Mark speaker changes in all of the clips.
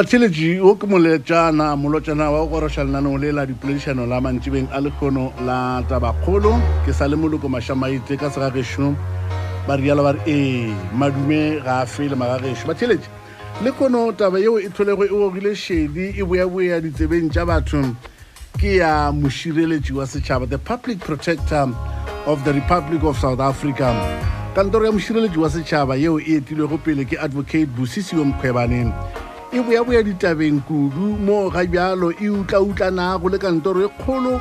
Speaker 1: batheletši o ke moletšana molotšana wa go goroša lenaneo le la dipoledišano la mantšibeng a lekgono la tabakgolo. Ke sa le moloko mašamaite ka segagešo ba rialo ba re ee madume ga a fele magagešo batheletše le kgono taba yeo e tlholego e gogile šedi e boyaboya ditsebeng tša batho. Ke ya mošireletši wa setšhaba the public protector of the republic of south africa. Kantoro ya mošireletši wa setšhaba yeo e etilwego pele ke advocate bosisio mkhwebane e boyaboya ditabeng kudu mo ga bjalo e utlautlaнаgo le kantoro e kgolo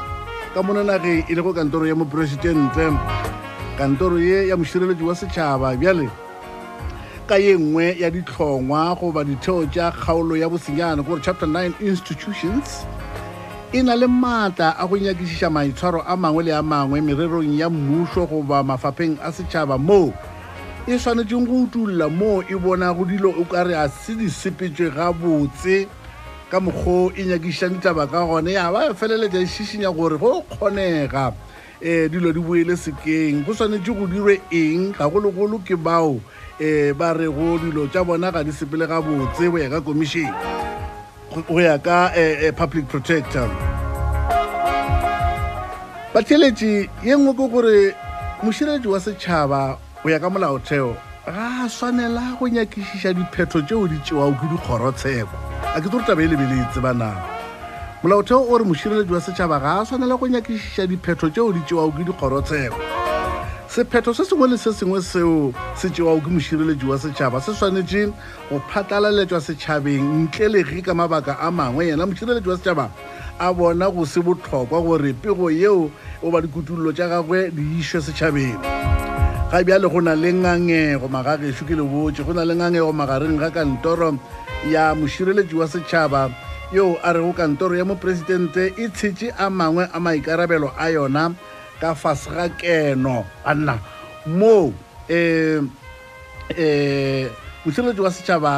Speaker 1: ka monanageng e le go kantoro ya moporesidente kantoro ye ya mošireletši wa setšhaba bjale ka ye nngwe ya ditlhongwa goba ditheo tša kgaolo ya bosenyana gore chapter 9 institutions e na le maatla a go nyakišiša maitshwaro a mangwe le a mangwe mererong ya mmušo goba mafapheng a setšhaba moo e swanetšeng go utulla moo e bonago dilo o ka re a se di sepetswe gabotse ka mokgwa e nyakišang ditaba ka gone. Ya ba feleletša e šišinya gore go kgonega. Um dilo di boele sekeng. Go swanetše go dirwe eng? Gagologolo ke bao um ba re go dilo tša bona ga di sepele gabotse go ya ka komišene go ya ka um public protector. Batheletši ye nngwe ke gore mošireletši wa setšhaba go ya ka molaotheo ga a swanela go nyakišiša dipheto tšeo di tšewago ke dikgorotsheko. A ke tse gore taba e lebeletse banang molaotheo o re mošireletši wa setšhaba ga a swanela go nyakišiša dipheto tšeo di tšewago ke dikgorotsheko. Sephetho se sengwe le se sengwe seo se tšewago ke mošireletši wa setšhaba se swanetše go phatlalaletšwa setšhabeng ntle le ge ka mabaka a mangwe. Yena mošireletši wa setšhaba a bona go se bohlokwa gore pego yeo o ba dikutullo tša gagwe di išwe setšhabeng ga bjale go na le ngangego magagešo ke le botse go na le ngangego magareng ga kantoro ya mošireletši wa setšhaba yo a rego kantoro ya moporesidente e tshetše a mangwe a maikarabelo a yona ka fase ga keno. Banna moo um um mošireletši wa setšhaba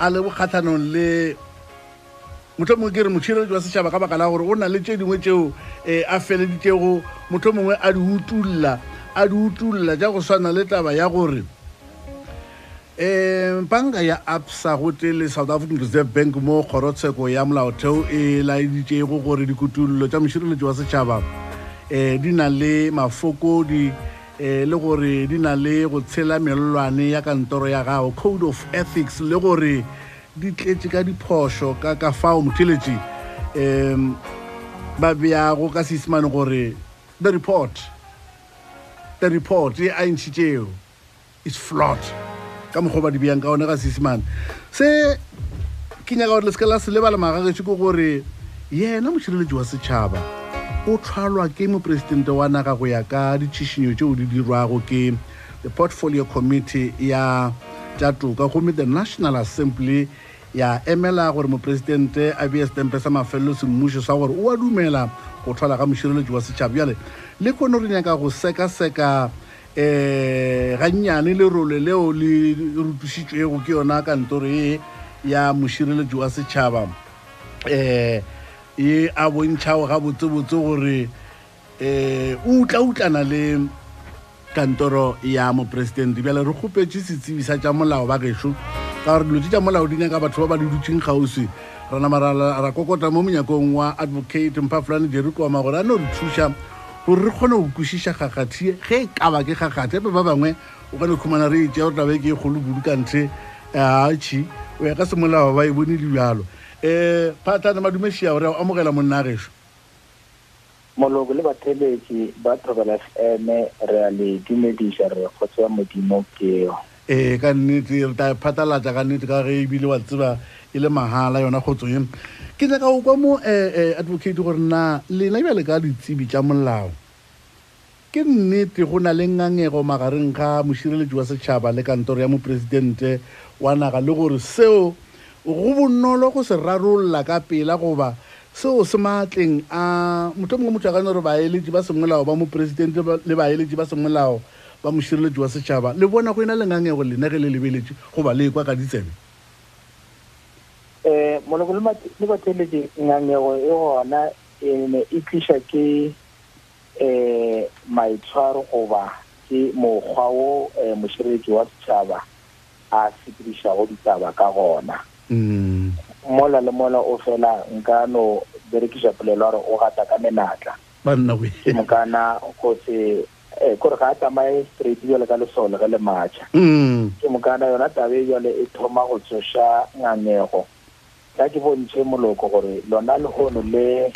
Speaker 1: a le bokgatlhanong le motlho mongwe ke re mošireletši wa setšhaba ka baka la gore o na le tše dingwe tšeo um a feleditšego motlho mongwe a di utulla a di utulla ja go swana le taba ya gore um banka ya absa gote le south african reserve bank mo kgorotsheko ya molaotheo e laeditšego gore dikutullo tša mošireletši wa setšhaba um di na le mafokodi um le gore di na le go tshela melelwane ya kantoro ya gago code of ethics le gore di tletše ka diphošo ka ka fao motheletše um ba beago ka seisemane gore the report the report e a ntšhitšeo is flot ka mokgwa ba di beang ka one ga seesemane se ke nyaka gore le seke la se lebala magagetso ke gore yena mošireletši wa setšhaba o tlhwalwa ke moporesidente wa naga go ya ka ditšhišinyo tšeo di dirwago ke the portfolio committee ya tša toka gomme the national assembly ya emela gore moporesidente a bee setempe sa mafelelo semmušo sa gore o a dumela go tlhola ga mošireletši wa setšhaba. Bjale le kgone re nyaka go sekaseka um gannyane lerole leo le rutušitšwego ke yona kantoro ye ya mošireletši wa setšhaba um ye a bontšhago ga botsebotse gore um o utla-utlana le kantoro ya moporesidente bjale re kgopetše setsebisa tša molao ba gešo ka gore dilo tše tša molao di nyaka batho ba ba di dutšeng kgauswi ra namara ra kokota mo monyakong wa advocate mphafolane jerikoma gore a no re thuša gore re kgone go kwešiša kgakgathie ge e ka ba ke kgakgathe epe ba bangwe o ka ne khumana re etsea gore tabe ke e kgolo kudu kanthe atšhi o ya ka semolao ba e bone dibjalo um phatlane madumešia gore o amogela monna a gešo
Speaker 2: moloko le batheletši ba thobela fm re a le dumediša re kgotse ya modimo keo
Speaker 1: ee ka nnete re ta phatalatša ka nnete ka ge ebile wa tseba e le mahala yona kgotso eno ke nyaka go kwa mo um advocate gore na lena bjale ka ditsebi tša molao. Ke nnete go na le ngangego magareng ga mošireletši wa setšhaba le kantoro ya moporesidente wa naga le gore seo go bonolo go se rarolola ka pela goba seo se maatleng a motho mongwe motho a kane gore baeletši ba semolao ba moporesidente le baeletši ba semolao ba mošireletši wa setšhaba le bona go ena le ngangego lena le lebeletše goba le kwa ka ditsebe
Speaker 2: um moloko le batheletši ngangego e gona ene e tliša ke um maitshwaro goba ke mokgwa wo um mošireletši wa setšhaba a sepedišago ditaba ka gona.
Speaker 1: Mm.
Speaker 2: mola le mola o fela nka no berekiša polelo gore o gata ka menatla. Mokana go se um kore ga a tsamaye straight jale ka lesole ge le matšha.
Speaker 1: Mm.
Speaker 2: Ke mokana yona tabe jale e thoma go tsoša ngangego ka ke bontshe moloko gore lona lehono le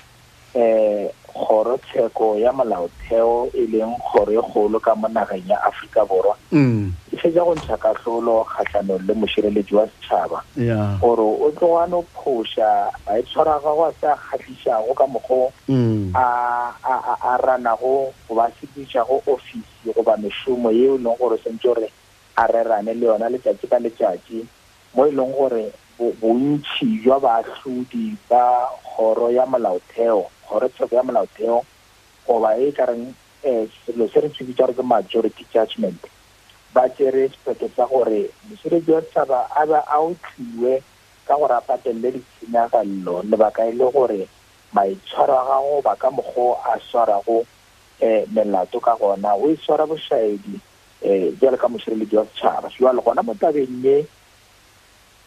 Speaker 2: um kgorotsheko ya molaotheo e leng kgoro e kgolo ka mo nageng ya aforika borwa.
Speaker 1: Mm.
Speaker 2: E fetša go ntšha katlholo kgatlhanong le mošireletši wa setšhaba. Gore o tlogano phoša a e tshwara gago a sa kgatlhišago ka mokgwa
Speaker 1: mm.
Speaker 2: a ranago goba a sepitšago ofisi goba mešomo yeo e leng gore sentse gore a rerane le yona letšatši ka letšatši mo e leng gore bo- bontšhi jwa baatlhodi ba kgoro ya molaotheo kgorotsheko ya molaotheo goba e ka reng um selo se re se bitša gore ke majority judgment ba tsere sephetho sa gore mosebetsi wa setšhaba a ba a otliwe ka gore a patelele ditshenyagalelo lebaka e le gore maitshwaro a gago ba ka mokgwa a swarago um melato ka gona o e swara bošaedi um jalo ka mošireletši wa setšhaba. Jalo gona mo tabeng ye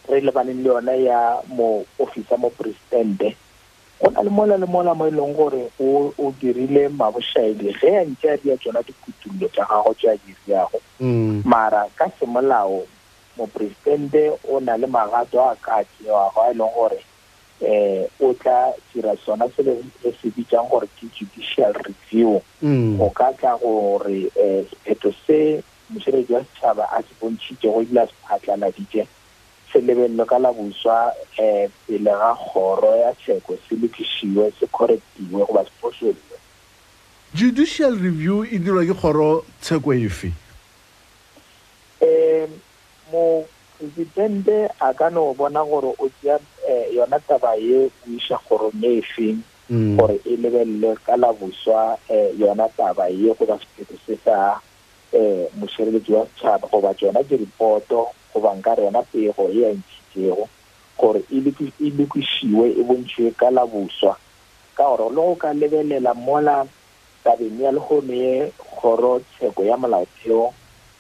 Speaker 2: re lebaneng le yone ya mo ofisa mo presidente go na le mola le mola mo e leng gore o dirile mabošaele ge a ntse a dia tsona dikutullo tsa gago tse a diriago
Speaker 1: mm.
Speaker 2: Mara ka semolao moporesidente o na le magato a ka tsewago a e leng gore um o tla dira sona se le re se bitsang gore ke judicial review.
Speaker 1: Mm.
Speaker 2: Go ka tla gore um sephetho se mošireletši wa setšhaba a se bontšhitše go ebile a se phatlaladitše se lebelelwe ka laboswa um pele ga kgoro ya tsheko se lokišiwe se correctiwe goba se
Speaker 1: judicial review e dirwa ke kgoro tsheko efe
Speaker 2: um mopresidente a ka no bona gore o tšea um yona taba ye o iša kgorong e efeng
Speaker 1: Mm.
Speaker 2: gore e lebelele ka laboswa um yona taba ye goba sephetho se sa um mošireletši wa setšhaba goba tsona diripoto goba nka re yona pego e ya ntšhitšego gore e loki- e e bontšhiwe ka laboswa ka gore le go ka lebelela mola tabeng ya lehono ye kgorotsheko ya molaotheo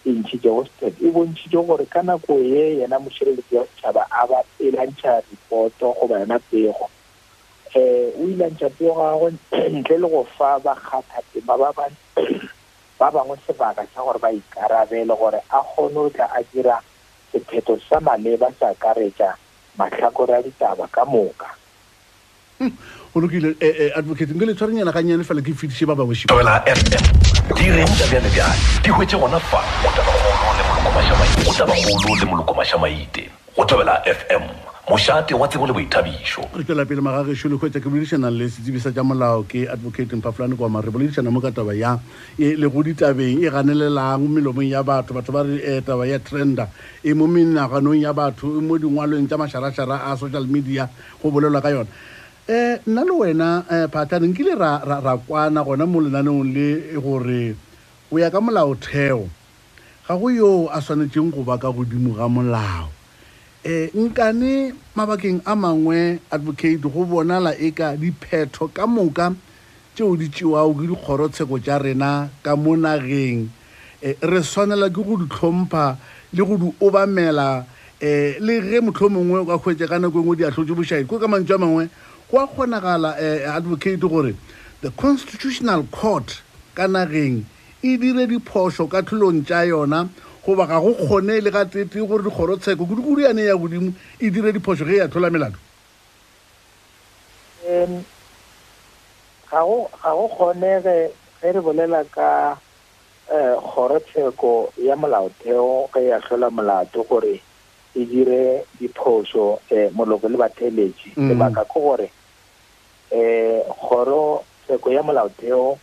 Speaker 2: e ntšhitšego sephetho e bontšhitše gore ka nako ye yena mošireletši wa setšhaba a ba pelantšha ripoto goba yona pego. Um o ilantšha pego gagwe ntle le go fa bakgathatema ba ba ba bangwe sebaka sa gore ba ikarabele gore a kgone o tla a dira sephetho sa maleba sa akaretsa matlhakore a ditaba ka moka.
Speaker 1: Go lokile um advocate nke le tshwarenyana gannyane fela ke fetiše ba bangwe šipa
Speaker 3: tobela fm di reng tša bjale bjale? Di hwetše gona fa? Go tabagolo le molokomašamaite go tobela fm mošate wa tsebo le boithabišo.
Speaker 1: Re tswela pele magagešo le hwetša ke boledišanang le setsebisa tša molao ke advocate mpafulane kwama re boledišana mo ka taba ya e le go ditabeng e ganelelang melomong ya batho. Batho ba re um taba ya trenda e mo menaganong ya batho e mo dingwalong tša mašarašara a social media go bolelwa ka yona. Um nna le wena um phatane nkile ra, kwana gona mo lenaneong le gore go ya ka molaotheo. Ga go yo a swanetseng go ba ka godimo ga molao um nkane mabakeng a mangwe advocate go bonala e ka diphetho ka moka tšeo di tšewago ke dikgorotsheko tša rena ka mo nageng. Um re swanela ke go di tlhompha le go di obamela um le ge motlho mongwe o ka hwetša ka nako engwe di ahlotse bošaedi. Ko ka mantšu a mangwe go a kgonagala um advocate gore the constitutional court ka nageng e dire diphošo ka tholong tša yona goba ga go kgone le ga tete gore dikgorotsheko kudikuriane ya godimo e dire diphoso ge ya tlhola melato
Speaker 2: um ga go kgone ge re bolela ka um kgorotsheko ya molaotheo ge ya tlhola molato gore e dire diphoso um moloko le batheletši
Speaker 1: Mm.
Speaker 2: lebaka ke gore um kgorotsheko ya molaotheo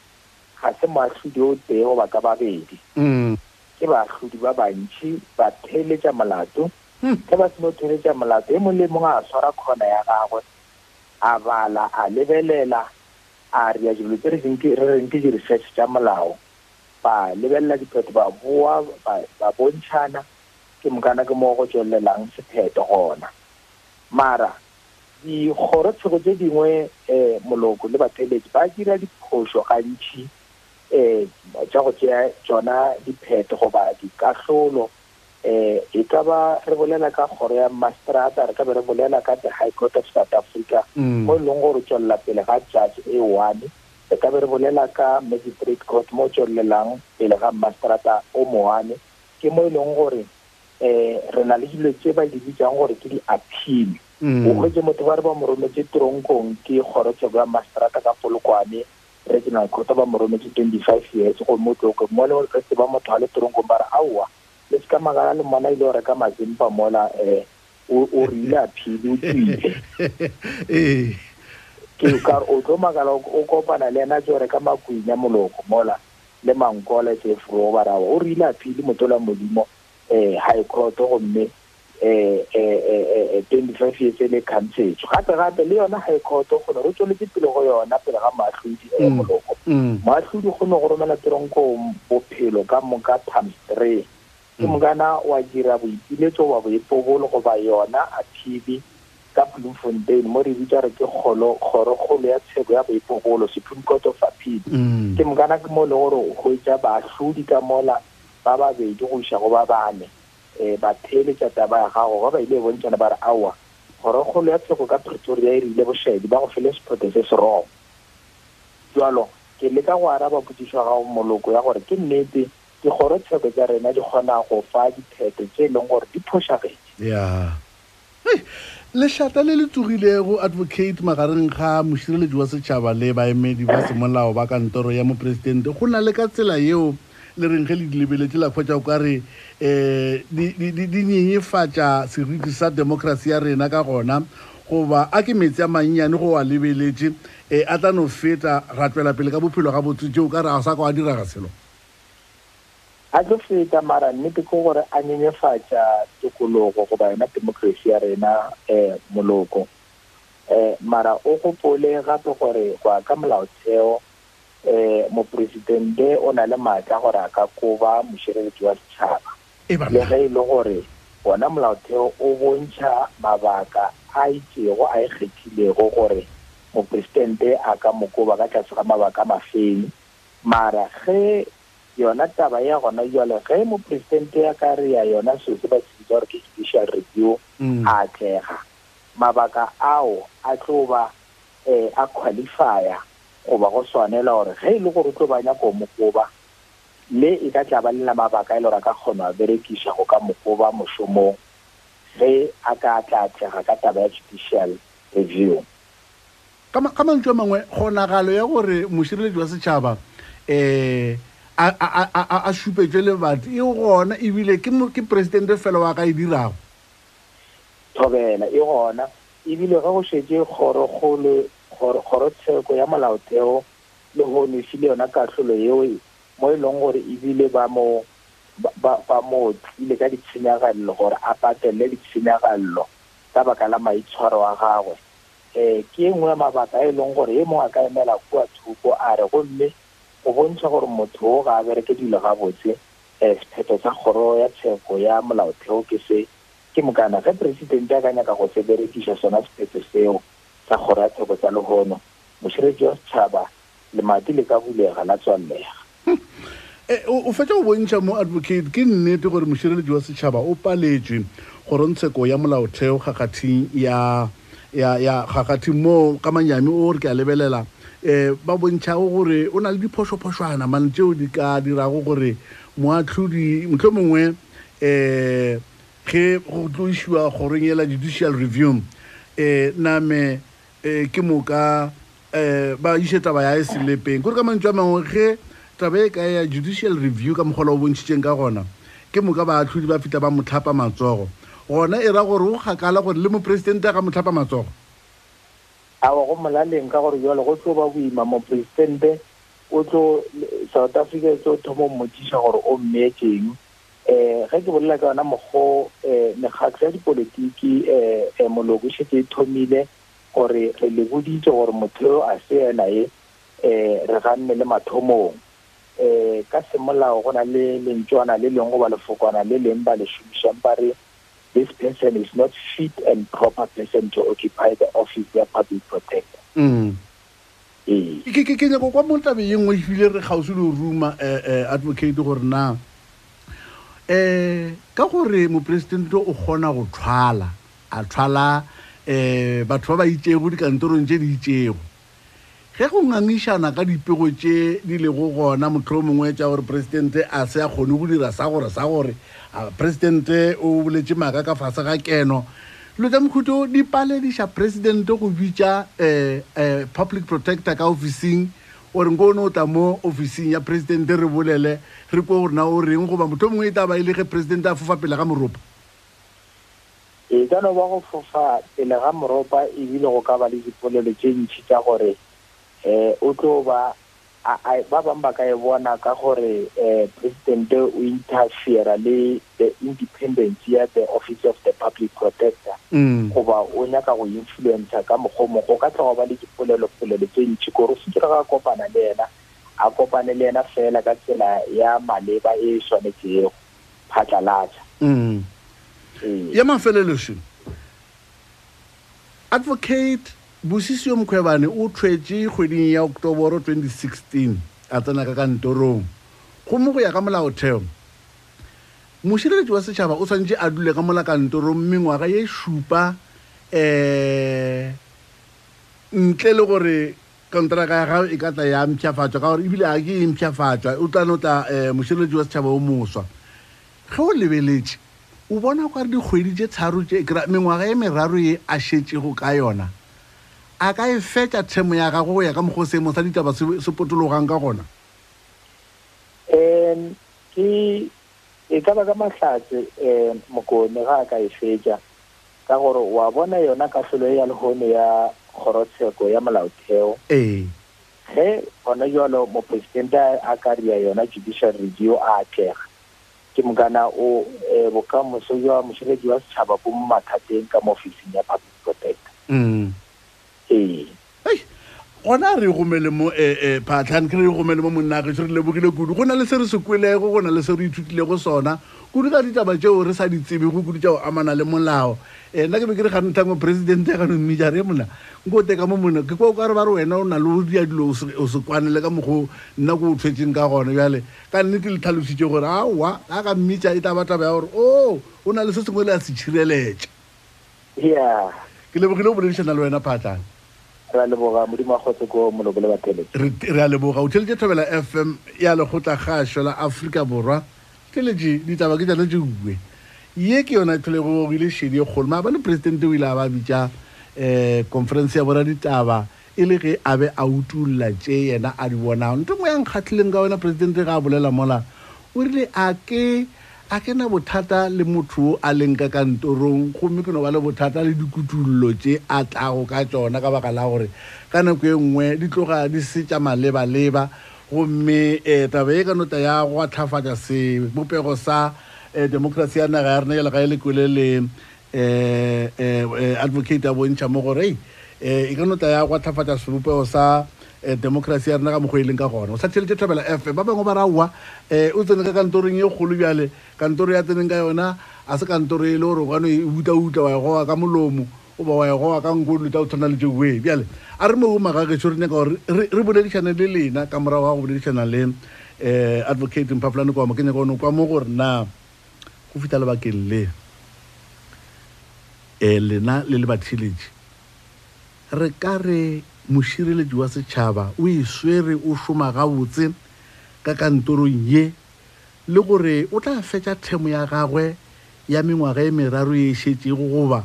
Speaker 2: ga se moatlhodi o tee goba ka babedi
Speaker 1: mm.
Speaker 2: Ke baahlodi ba bantšhi ba theeletša molato.
Speaker 1: Hmm.
Speaker 2: ge ba seno theeletša molato e mongwe le mongwe a swara kgona ya gagwe a bala a lebelela a ria dilo tse re reng ke- ke di-research tša molao. Ba lebelela dipheto ba boa ba bontšhana ke mokana ke mo go tswelelang sepheto gona. Mara dikgorotsheko tse dingwe um moloko le batheletši ba dira diphošo gantšhi um tša go tsea tsona dipheto goba dikatlholo eh e ka ba re bolela ka kgoro ya mastrata re ka be re bolela ka the high court of south africa
Speaker 1: Mm.
Speaker 2: mo e leng gore tswelela pele ga judge e one re ka be re bolela ka magistrate court mo o tswelelang pele ga mastrata o moane ke mo e leng gore eh re na le dilo tse ba di bitsang gore ke di-appeal
Speaker 1: Mm.
Speaker 2: o kgwetse motho ba re ba mo rometse tronkong ke kgorotsheko ya mastrata ka polokwane regional court ba mo rometse twenty-five years go motloko mo le ka tseba motho a le tronkong ba re aowa le se ka magala le mona ile o reka mazimpa mola um o rile a phile o tswile.
Speaker 1: Ee.
Speaker 2: Ke ka o tlo makala o kopana le ena tse o reka makwinya moloko mola le mankole tse fro ba rawa o rile a phile motola modimo um high court gomme um twenty-five years e le khantshetso gape gape le yona high court go ne go tsweletse pele go yona pele ga maatlhodi e
Speaker 1: Mm.
Speaker 2: moloko
Speaker 1: Mm.
Speaker 2: moatlhodi go ne go romela teronkong bophelo ka moka times three ke
Speaker 1: Mm.
Speaker 2: mokana wa dira boipiletso wa boipobolo goba yona a tv ka bloemfontein mo re bitsa re ke kgolo- kgorokgolo ya tsheko ya boipobolo supreme court of appeal ke mokana ke mo e le gore o hwetša baahlodi ka mola ba babedi go iša go ba bane um ba theeletša taba ya gago ga ba ile bontšana ba re aowa kgorokgolo ya tsheko ka pretoria e rile bošaedi ba go fele sephetho se se wrong jalo ke leka go araba potsišo ya gago moloko ya gore ke nnete dikgorotsheko tsa rena di kgona go fa dipheto tse e leng gore di phošagetse
Speaker 1: lešata le le tsogilego advocate magareng ga mošireletši wa setšhaba le baemedi ba semolao ba kantoro ya moporesidente go na le ka tsela yeo le reng ge le di lebeletse la kgwetsa o ka re um di nyenyefatša seriti sa democracy ya rena ka gona goba a ke metsi a mannyane go wa lebeletše um a tla no feta ra tswela pele ka bophelo ga botse tšeo ka re a sa ka wa diraga selo.
Speaker 2: A tlo feta mara nnete ke gore a nyenyefatša tikologo goba yona democracy ya rena um moloko. Um mara o gopole gape gore go ka molaotheo um moporesidente o na le maatla gore a ka koba moshireletsi wa setšhaba.
Speaker 1: E
Speaker 2: le ge e le gore bona molaotheo o bontšha mabaka a itsego a e kgethilego gore moporesidente a ka mokoba ka tlase ga mabaka a mafeng. Mara ge yona taba ya gona jale ge moporesidente a ka re ya yona seo se ba se bitsa gore ke judicial review
Speaker 1: Mm.
Speaker 2: a atlega. Mabaka ao a tlo ba um a qualifya goba go swanela gore ge e le gore o tlo ba nyako mokoba le e ka tla ba lela mabaka e le gore a ka kgona a berekiša go ka mokoba mošomong ge a ka tla atlega ka taba ya judicial review.
Speaker 1: Ka ma- ka mantswe a mangwe kgonagalo ya gore mošireletši wa setšhaba um a- supetswe a- a- a šupetšwe le batho e gona ebile ke presidente fela wa ka e dirago?
Speaker 2: Thobela e gona. Ebile ge go šetse kgorokgolo kgoro- kgorotsheko ya molaotheo le go nefile yona katlholo eo mo e leng gore ebile ba mo tlile ka ditshenyagalelo gore a patelele ditshenyagalelo ka baka la maitshwaro a gagwe. Um ke e nngwe ya mabaka e leng gore e mongwe a ka emela kua thuko a re gomme go bontsha gore motho o ga a bereke dilo gabotse um sephetho sa kgoro ya tsheko ya molaotheo ke se ke mokana ge presidente a ka nyaka go se berekiša sona sephetho seo sa kgoro ya tsheko tsa lehono moširetši wa setšhaba lemati le ka bulega la tswalega
Speaker 1: Eh, o fetsa go bontšha mo advocate ke nnete gore mošireletši wa setšhaba o paletswe kgorontsheko ya molaotheo gagathing ya ya ya gagathing mo ka manyami o re ke a lebelela. Um ba bontšhago gore o na le diphošophošwana mane tšeo di ka dirago gore moatlhodi motlho mongwe um ge go tloisiwa goreng ela judicial review um name um ke moka um ba ise taba ya e selepeng kore ka mantswe a mangwe ge taba e ka ya judicial review ka mogola o bontšhitseng ka gona ke moka baatlhodi ba fitlha ba motlhapa matsogo. Gona e ra gore o kgakala gore le moporesidente a ka motlhapa matsogo.
Speaker 2: Awa go molaleng ka gore jalo go tlo ba boima moporesidente o tlo south africa e tlo thomo mmotsiša gore o mmeetseng um ge ke bolela ka yona mokgo um mekgatlho ya dipolotiki um moloko e šetse e thomile gore re le boditse gore motho yo a se ena e um re ga nne le mathomong. Um ka semolao go na le lentswana le leng goba lefokwana le leng ba le šomišang ba re this person is not fit and proper person to occupy the office ya public protector
Speaker 1: mm.
Speaker 2: ee
Speaker 1: ke ke- nyako kwa mo tabe ye nngwe ebile re kgausi le ruma um advocate gore na eh ka gore moporesidente o kgona go tshwala a tlhwala eh batho ba ba itšego dikantorong tše di itšego ge go ngangišana ka dipego tše di lego gona motho o mongwe tša gore presidente a se a kgone go dira sa gore sa gore a, presidente o boletše maaka ka fase ga keno. Dilo tša mokhuto di palediša presidente go bitša um um public protector ka officing ore nko ne o tla mo officing ya presidente re bolele re kwe gore na o reng goba motho o mongwe e taba e le ge presidente a fofa pele ga moropa
Speaker 2: e ka no ba go fofa pele ga moropa ebile go ka ba le dipolelo tše ntšhi tša gore um o tlo ba ba bangwe ba ka e bona ka gore um presidente o interfera le the independence ya the office of the public protector
Speaker 1: Mm.
Speaker 2: goba o nyaka go influenca ka mokgwa o mongwe go ka tla go ba le dipolelopolelo tse ntšhi kore o se kire ga kopana le ena a kopane le ena fela ka tsela ya maleba e e tshwanetsego phatlalatša
Speaker 1: Mm. Ya mafelelešo advocate bosisi yo mokgwebane o thwetše kgweding ya oktoboro 2016 a tsena ka kantorong. Gomme go ya ka molaotheo mošireletši wa setšhaba o tshwanetse a dule ka mola kantorong mengwaga ye šupa um ntle le gore kontraka ya gago e ka tla ya mpšhafatswa ka gore ebile a ke e mpšhafatswa o tlano tla um mošireletši wa setšhaba o moswa. Ge o lebeletše o bona kware dikgwedi tše tharo mengwaga ye meraro ye a šetšego ka yona. A ka e fetša themo ya gago go ya ka mokgwa seemo sa ditaba se potologang ka gona?
Speaker 2: Um ke e ka ba ka mahlatse um mokone ga a ka e fetša ka gore wa bona yona kahlolo e ya lehono ya kgorotsheko ya molaotheo.
Speaker 1: Ee.
Speaker 2: Ge gona jalo mopresidente a ka ria yona judicial review a atlega ke mokana o um bokamoso jwa moširetši wa setšhaba bo mo mathateng ka mo officing ya public protector
Speaker 1: mm.
Speaker 2: ee
Speaker 1: gona re gomele mo um phatlhane ke re gomele mo monnageso re lebogile kudu. Go na le se re se kwelego go na le se re ithutilego sona. Kudu ka ditaba tšeo re sa di tsebego kudu tšao amana le molao. Um nna ke be ke re ganthango presidente ya gano mmija re mona nko teka mo mona ke kwa o ka re ba re wena o na le o dia dilo o se- kwanele ka mokgwa nna ko o tshwetseng ka gone bjale. Ka nnete le tlhalositše gore aowa a ka mmitša e taba taba ya gore o o na le se sengwe le a se tšhireletša.
Speaker 2: Ya
Speaker 1: ke lebogile o boledišana le wena phatlhane
Speaker 2: re a leboga modimo a kgotse ko moloko le bateletse
Speaker 1: re a leboga. O theletše thobela fm ya lekgotla kgašo la aforika borwa. Theletše ditaba ke tšane tše ue ye ke yona tlholego ile šedi e kgolo. Maabane presidente o ile a ba bitša um conference ya bona ditaba e le ge a be a utulla tše yena a di bonang nto ngwe ya nkgatlhileng ka wena presidente ge a bolela mola o rile a ke a ke na bothata le motho o a leng ka kantorong gomme ke no ba le bothata le dikutullo tše a tlago ka tsona ka baka la gore ka nako e nngwe di tloga di setša maleba-leba gomme um taba e ka nota ya go atlhafatša sebopego sa um democracy ya naga ya rena jale ga e lekwele le um advocate a bontšha mo gore e ka nota ya go atlhafatša sebopego sa democracy ya rena ka mokgwa e leng ka gona. O sa tšhelete thobela fm ba bangwe ba raowa um o tsene ka kantorong e kgolo bjale kantoro ya tseneng ka yona a se kantoro e le gore o kane e uta-uta wa e goga ka molomo o ba wa e goga ka nko dilo tsa go tshwana le tšeoe bjale. A re mo magagešo re nyaka gore re boledišane le lena ka morago ga go boledišana le um advocate mphafolane kwamo ke nyaka one kwa mo gore na go fitlha lebakeng le um lena le le batheletši re ka re mošireletši wa setšhaba o e swere o šoma gabotse ka kantorong ye le gore o tla fetša themo ya gagwe ya mengwaga e meraro e šetšego goba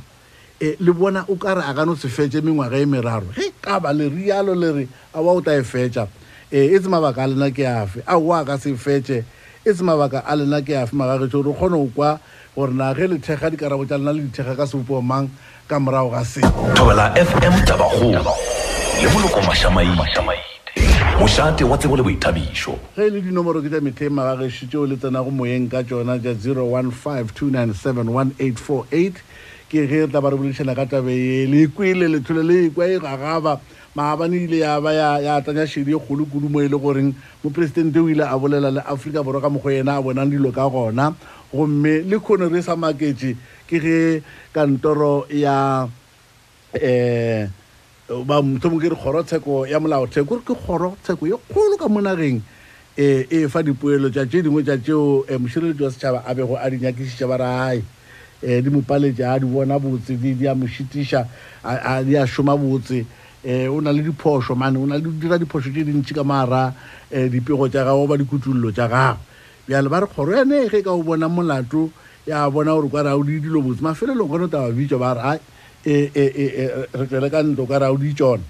Speaker 1: um le bona o ka re a ka no se fetše mengwaga e meraro. Ge ka ba le rialo le re a wa o tla e fetša. Um e tse mabaka a lena ke afe? A o a ka se fetše e tse mabaka a lena ke afe? Magagetšo gore o kgone go kwa gore na ge le thekga dikarabo tša lena le dithekga ka sebopego mang ka morago ga se.
Speaker 3: Thobela fm tabakgolo le boloko mašamaite mošate wa tsebo le boithabišo.
Speaker 1: Ge e le dinomoro ke tša metlheng magagešo tšeo le tsenago moyeng ka tšona tša 0152971848 ke ge tla ba re boledišana ka tabe ye le kwele lethole le ekwa e gagaba. Maabane ile ya ba ya ya tanya šedi e kgolo kudu mo e le goreng mopresidente o ile a bolela le aforika borwa ka mokgwa yena a bonang dilo ka gona. Gomme le kgone re sa maketše ke ge kantoro ya um ba mothomong ke re kgorotsheko ya molaotheo kore ke kgorotsheko ye kgolo ka mo nageng e e fa dipoelo tša tše dingwe tša tšeo um mošireletši wa setšhaba a bego a di nyakišiša ba rae. Um di mopaletša a di bona botse di a mo šitiša di a šoma botse. Um o na le diphošo mane o na le dira diphošo tše dintšhi ka mara um dipego tša gago ba dikutullo tša gago. Bjale ba re kgoro yane ge ka o bona molato ya bona gore kwa re a o di dilo botse mafelelong kgone o taba bitšwa ba re ai e- e- e- e, re tlele ka ntlo ka re a o di tsona.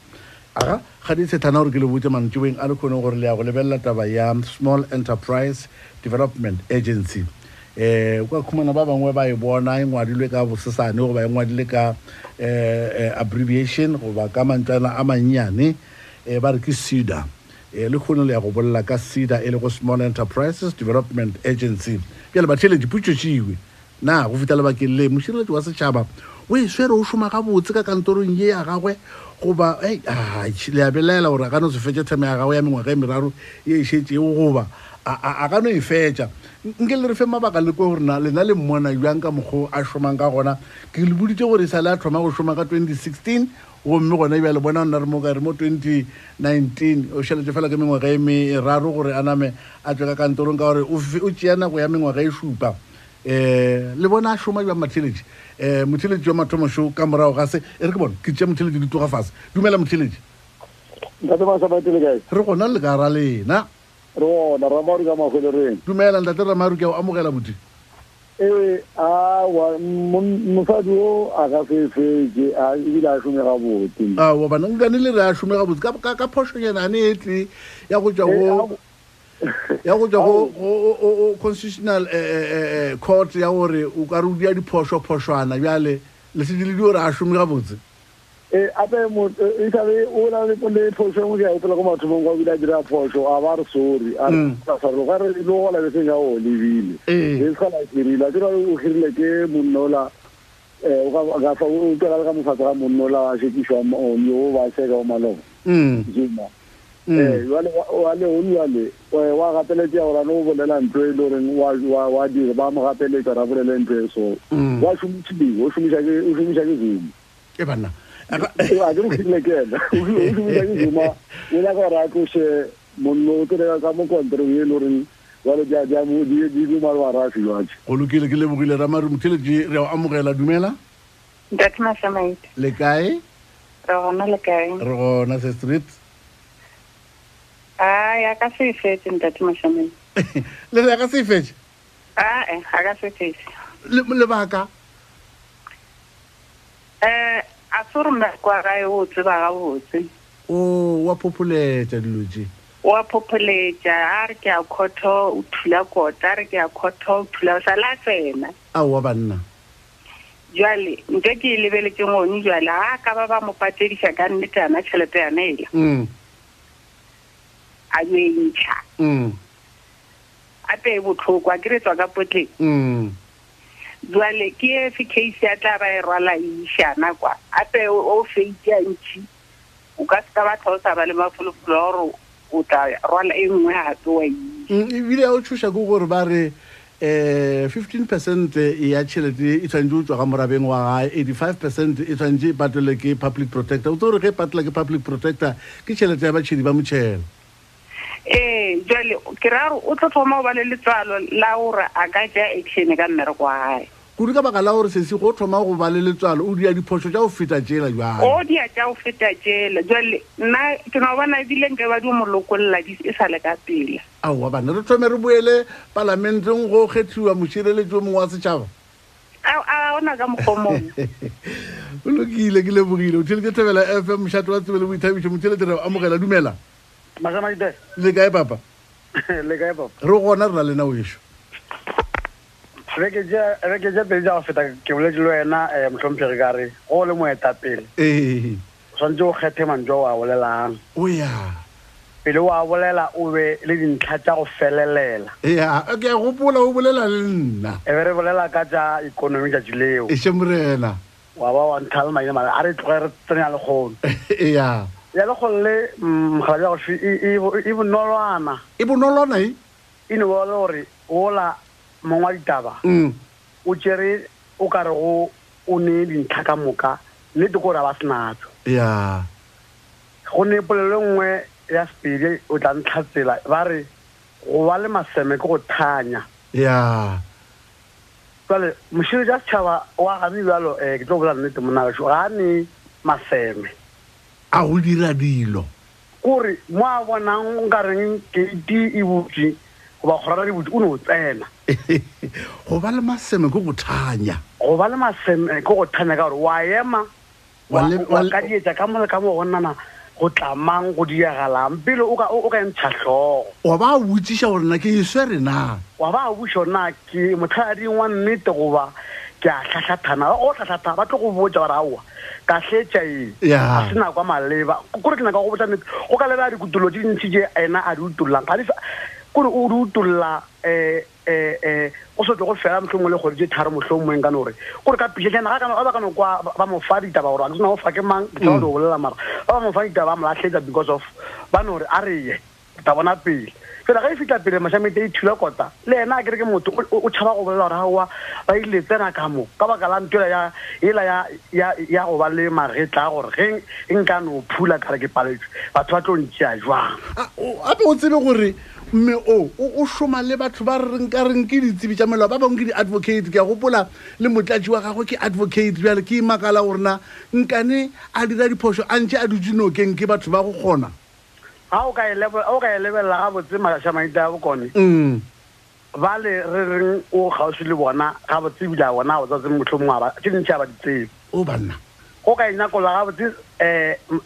Speaker 1: Aga ga di tshetana gore ke le botse mantšebeng a le kgone gore le ya go lebelela taba ya small enterprise development agency. Um kwa khumana ba bangwe ba e bona e ngwadilwe ka bosesane goba e ngwadile ka um abbreviation goba ka mantsana a mannyane um ba re ke ceda um le kgone le ya go bolela ka ceda e le go small enterprises development agency. Bjale batheletši putšotšiwe na go fita lebakeng le mošireletši wa setšhaba o e swere o šoma gabotse ka kantorong ye ya gagwe goba le a belaela gore a ka no se fetse theme ya gagwe ya mengwaga e meraro ye e šetšego goba a- ka no e fetša. Nke le re fe mabaka le kwe gore na lena le mmona jang ka mokgwa a šomang ka gona? Ke le boditse gore e sa le a thoma go šoma ka 2016 gomme gona ebja le bona o nna re mo ka re mo 2019 o šheletse fela ke mengwaga e meraro gore a name a tswe ka kantorong ka gore o tšea nako ya mengwaga e šupa. Um le bona a šoma jwa motheletši um motheletši wa mathomošo ka morago ga se e re ke bona ke tšea motheletši di toga fase dumela motheletši re gona le ka ra lena.
Speaker 4: Re ona ramari ka magwele reng?
Speaker 1: Dumela ntate ramaru ke a o amogela boti
Speaker 4: ee awa mosadi o a ka a ebile a šome gabotse.
Speaker 1: Awa bana nkane le re a šome gabotse. Ka- phošonyana ne e tle ya go tšwa go ya go tswa go- constitutional eh, eh, eh, court ya gore o ka re o dia diphošo-phošwana bjale le se di gore a šome gabotse
Speaker 4: ee ape e sabe o na le le phoso engwe ke a opela ko mathomong kwa bile a dira phoso a ba re sorry. A
Speaker 1: Mm.
Speaker 4: sarelo ka re le go labeseng ya o lebile. E. Se la hirile a tsira o hirile ke monnola um o ka fa o pela le ka mofatsa ga monnola a šekišwa yo ba seka o maloba
Speaker 1: Mm, mm.
Speaker 4: eh jwale wa le o jwale wa ya gore no bolela ntho e le goreng wa dire ba mo gapeletsa ra bolele ntho e so.
Speaker 1: Mm.
Speaker 4: wa shumitshile o shumisha ke o ke
Speaker 1: e banna.
Speaker 4: A ke re khile ke ena. O shumisha ke zuma? O ya ka ra tlose monno o tere ka mo kontre ye le goreng jwale di di di malwa ra se jwale.
Speaker 1: Go lokile ke lebogile ramare motheletši re a o amogela dumela?
Speaker 5: Ntate masamaite
Speaker 1: le kae?
Speaker 5: Re gona le kae?
Speaker 1: Re gona se street re ya ka se e fetše
Speaker 5: ae a ka se fetse
Speaker 1: Le- lebaka
Speaker 5: um a se gore mmereko wa gae o tseba gabotse
Speaker 1: o wa phopholetša dilo tše
Speaker 5: wa phopholetša a re ke a khotho o thula kota a re ke a khotho o thula o sa la tsena
Speaker 1: aowa banna
Speaker 5: jwale nte ke e lebeletseng gone jwale ga ka ba ba mo patediša ka nnete yana tšhelete yana ela
Speaker 1: Mm,
Speaker 5: a yo e ntšha
Speaker 1: mm,
Speaker 5: ape e botlhoko a keretswa ka potleng.
Speaker 1: Mm.
Speaker 5: jwale ke efe case ya tla ba e rwala e išana kwa. Ape o feiti a ntšhi o ka seka batho o sa ba le mafolofolo a gore o tla rwala e nngwe gape wa
Speaker 1: Mm, ebile o thuša ke gore ba re um fifteen percent ya tšhelete e tshwanetse o tswa ka morabeng wa gae eighty-five percent e tshwanetse e patelwe ke public protector. O tse gore ge e patela ke public protector ke tšhelete ya batšhedi ba motšhelo
Speaker 5: ee jwale ke ra gore o tlo thoma o ba le letswalo la gore a ka ja action ka mmereko wa gae
Speaker 1: kudu ka baka la gore sese go thoma go ba le letswalo o dia diphoso tša go feta tšela jale
Speaker 5: o dia tša go feta tšela jwale nna ke no bona ebile nke ba di mo lokolola e sa le ka pela
Speaker 1: aowa bana re thome re boele palamenteng go kgethiwa mošireletši o mongwe wa setšhaba
Speaker 5: a ona ka mokgomong
Speaker 1: o lokile ke lebogile. O theletse thebela fm mošate wa tsebele boithabišo motheletše re amogela. Dumela
Speaker 4: masamaite
Speaker 1: le kae papa.
Speaker 4: Le kae papa.
Speaker 1: Re gona re na lena oešo
Speaker 4: reke tša pedi tša go feta ke boletse le wena um motlhomphegi ka re go le moetapele.
Speaker 1: Ee.
Speaker 4: Tshwanetse o kgethe mantso o a bolelang.
Speaker 1: O ya.
Speaker 4: Pele o a bolela o be le dintlha tša go felelela.
Speaker 1: Ya ke a gopola o bolela le nna.
Speaker 4: E be re bolela ka tša ikonomi tšatši leo.
Speaker 1: E še morena.
Speaker 4: Wa ba wa ntha le maine male a re tloge re tsenya lekgono.
Speaker 1: Ya
Speaker 4: ya lekgolo le mogala ja gofe e bonoloana
Speaker 1: e bonolona e
Speaker 4: e? Ne bole gore ola mongwe wa ditaba
Speaker 1: Mm,
Speaker 4: o tšere o ka re go o ne dintlha ka moka nnete ko gore a ba senatso
Speaker 1: ya.
Speaker 4: Go ne polelo nngwe ya sepedi o tla ntlha tsela ba re
Speaker 6: go ba le maseme ke go thanya.
Speaker 1: Ya.
Speaker 6: Jale moširetši a setšhaba wa gane bjalo um ke tlo bola nnete monagašo gane maseme
Speaker 1: a go dira dilo.
Speaker 6: Kore mo a bonang nkareng keiti e botse goba kgorara di botse o ne o tsena.
Speaker 1: Go ba le maseme ke go thanya.
Speaker 6: Go ba le maseme ke go thanya ka gore wa ema
Speaker 1: Wa
Speaker 6: ka dietša ka mole ka mo go nnana go tlamang go diagalang pele o ka ntšha tlhogo
Speaker 1: wa ba botsiša gore na ke e swere na?
Speaker 6: Wa ba bušo na ke mothading wa nnete goba ke a tlhatlhathana o tlhatlhathana ba tlo go botsa gore aowa ka tletša eng? A se nakwa maleba. Kore ke nyaka go botsa nnete go ka leba dikutolo tse dintši tše ena a di utololang kore o di utolola um um o so tlo go fela motlho mongwe le kgwedi tse tharo motlho mongwe ka no gore kore ka pišetšana ga ba ka no kwa ba- mo fa ditaba gore a ke sena go fa ke mang ke tsa go bolela mara ba ba mo fa ditaba ba mo latlhetsa because of ba no gore a re ye ta bona pele fela ga e fitlha pele mašamete e thula kota le ena a kere ke motho o- tšhaba go bolela gore gaowa ba ile tsena ka mo ka baka la ntoela ela ya- go ba le magetla a gore ge e nka no phula kare ke paletswe batho ba tlo ntšea jwang?
Speaker 1: A- o- tsebe gore mme o o šoma le batho ba reng ka reng ke ditsebi tša melao ba bangwe ke di-advocate ke a gopola le motlatši wa gagwe ke advocate bjale ke imakala gorena nkane a dira diphoso a ntše a dutse nokeng ke batho ba go kgona
Speaker 6: ga o ka e o ka e lebelela gabotse mašamaite a bokone.
Speaker 1: Mm.
Speaker 6: Ba le re reng o kgauswi le bona gabotse ebile a bona go tsatse motlho mongwe tse dintšhi a ba di tsebe.
Speaker 1: O banna.
Speaker 6: Go ka inakola gabotse um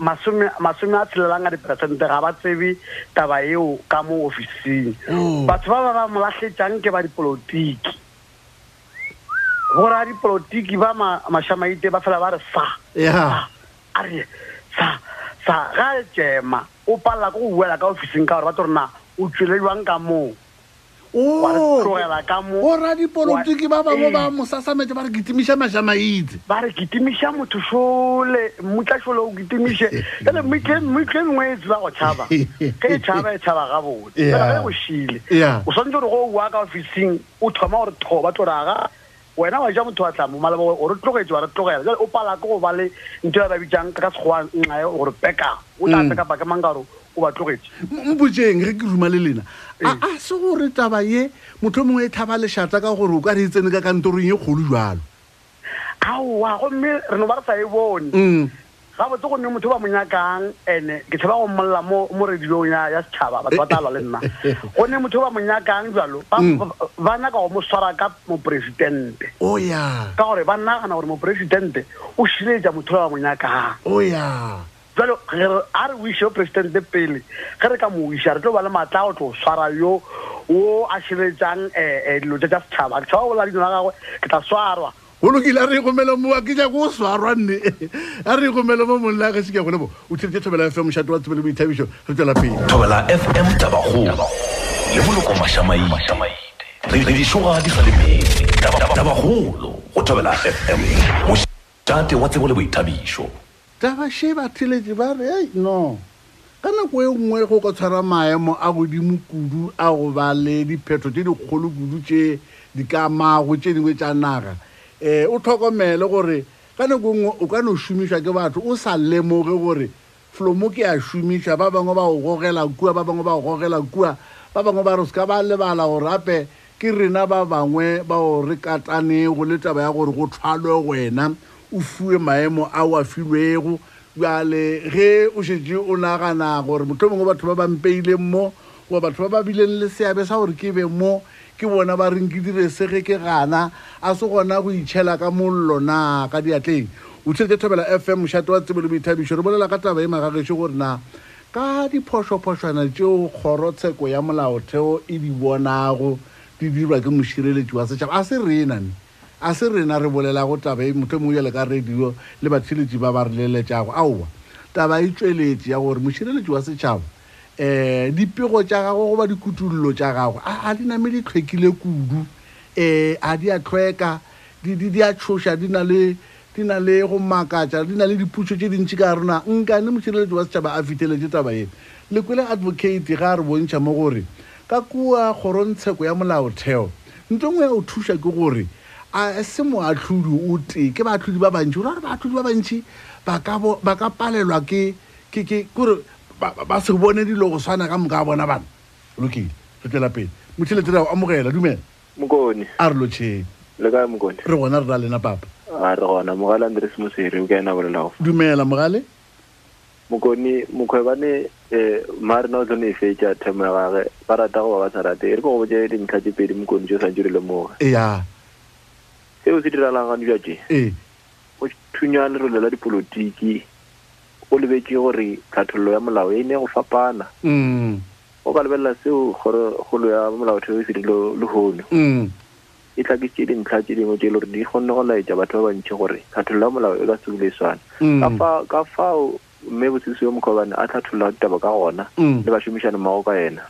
Speaker 6: masome a tshelelang a diperesente ga ba tsebe taba eo ka mo ofising.
Speaker 1: Oh.
Speaker 6: batho ba ba ba mo latlhetsang ke ba dipolotiki. Bora dipolotiki ba ma- mašamaite ba fela ba re sa
Speaker 1: ya.
Speaker 6: a re sa sa ga e jema o palela ko go buela ka ofising ka gore ba tlo rena o tswelediwang ka moo. Wa re tlogela ka mo
Speaker 1: borra dipolotiki ba bangwe ba mosasametse ba re kitimiša mašamaitse
Speaker 6: ba re kitimiša motho šole mmutla šole o kitimiše. Ele mmutlhe mengwe e tseba go tšhaba. Ge e tšhaba e tšhaba gabotse fela ge go šile
Speaker 1: Yeah.
Speaker 6: o swantse gore go o bua ka ofising o thoma gore thoba toraga wena wa ja motho wa tlamo maleba o re tlogetse wa re tlogela. Jale o pala ke go ba le ntho ya ba bitsang ka sekgowa nnae gore peka. O tla
Speaker 1: Mm.
Speaker 6: peka pake mang ka gore o ba tlogetse
Speaker 1: mpotseng ge ke ruma le lena. A se gore taba ye motho mongwe e tlhaba lešata ka gore o ka re e tsene ka kantorong ye kgolo jalo
Speaker 6: aowa gomme re no ba re sa e bone.
Speaker 1: Mm.
Speaker 6: Gabotse go nne motho ba mo nyakang ande ke tshaba go mmolla mo redilong ya setšhaba batho ba talwa le nna. Go nne motho ba mo nyakang jalo ba-
Speaker 1: Mm.
Speaker 6: ba nyaka go mo swara ka moporesidente.
Speaker 1: O ya
Speaker 6: ka gore ba nagana gore moporesidente o šiletša motho ba ba mo nyakang.
Speaker 1: O ya
Speaker 6: jalo a re o ise presidente pele ge re ka mo isa re tlo ba le maatla go tlo swara yo o a šiletsang um dilo tša tša setšhaba. Ke tšhaba bola dino la gagwe ke tla swarwa
Speaker 1: go lokile a re ikgomela mo a ke ja ko swarwa nne. A re ikgomela mo monla ge se ke golebo o thiritše thobela fm mošate wa tsebele boithabišo re tswela pele.
Speaker 3: Thobela fm tabakgolo. Le moloko mašamaite re re dišoga di sa le metse. Taba- tabakgolo go thobela fm mošate wa tsebo le boithabišo
Speaker 1: tabaše ba theletše ba re ei no. Ka nako e nngwe go ka tshwara maemo a godimo kudu a go ba le dipheto tše dikgolo kudu tše di ka mago tše dingwe tša naga um o tlhokomele gore ka nako e nngwe o ka no šomišwa ke batho o sa lemoge gore flomo ke a šomišwa ba bangwe ba go gogela kua ba bangwe ba go gogela kua ba bangwe ba re se ka ba lebala gore gape ke rena ba bangwe ba go re katanego le taba ya gore go tlhwalwe wena o fiwe maemo a o a filwego. Bjale ge o šetse o nagana gore motlho mongwe batho ba bampeileng mo goba batho ba ba bileng le seabe sa gore ke be mo ke bona ba reng ke dire se ge ke gana a se gona go itšhela ka mollo na ka diatleng. O tshetse thobela fm mošate wa tsebo le boithabišo re bolela ka taba e magagešo gore na ka diphošophošwana tšeo kgorotsheko ya molaotheo e di bonago di dirwa ke mošireletši wa setšhaba a se renane a se rena re bolelago taba e motho mongwe jale ka radio le batheletši ba ba re leletšago. Aowa taba e tšweletše ya gore mošireletši wa setšhaba um dipego tša gago goba dikutullo tša gago a a di name di tlhwekile kudu. Um a di a tlhweka. Di di- di a tšhoša di na le di na le go makatša di na le diputso tše dintši ka rona nkane mošireletši wa setšhaba a fitheletše taba eno lekwele advocate ga a re bontšha mo gore ka kua kgorontsheko ya molaotheo nto ngwe ya o thuša ke gore a se moahlodi o tee. Ke baahlodi ba bantši. Ora gore baahlodi ba bantši ba bo- ba ka palelwa ke kore ba se bone dilo go swana ka moka a bona bana. Lokile re tswela pele. Motheletši ra o amogela dumela.
Speaker 7: Mokone
Speaker 1: a re lotšheng
Speaker 7: le kae mokone
Speaker 1: re gona re na lena papa
Speaker 7: a re gona. Mogale andres moseri o ka ena bolelago
Speaker 1: dumela mogale?
Speaker 7: Mokone mokhwebane um maarena o tlone e fetša themo ya gage. Ba rata go ba ba sa rate. E re ko go botse dintlha tse pedi mokone tse o santse di lemoga.
Speaker 1: Eya.
Speaker 7: Seo se diralang gane jwa tse
Speaker 1: ee.
Speaker 7: Go thunya lerole la dipolotiki go lebetse gore tlhathololo ya molao e ne go fapana.
Speaker 1: Mm,
Speaker 7: go ka lebelela seo gore kgolo ya molaotheo e se legono lehono.
Speaker 1: Mm,
Speaker 7: e tse dintlha tse dingwe tse e le gore di kgonne go laetsa batho ba bantšhi gore tlhathololo ya molao e ka sebile swana
Speaker 1: mm,
Speaker 7: ka fao mme bosisi yo mokgobane a tlhatholola ditaba ka gona le bašomišane mmago ka ena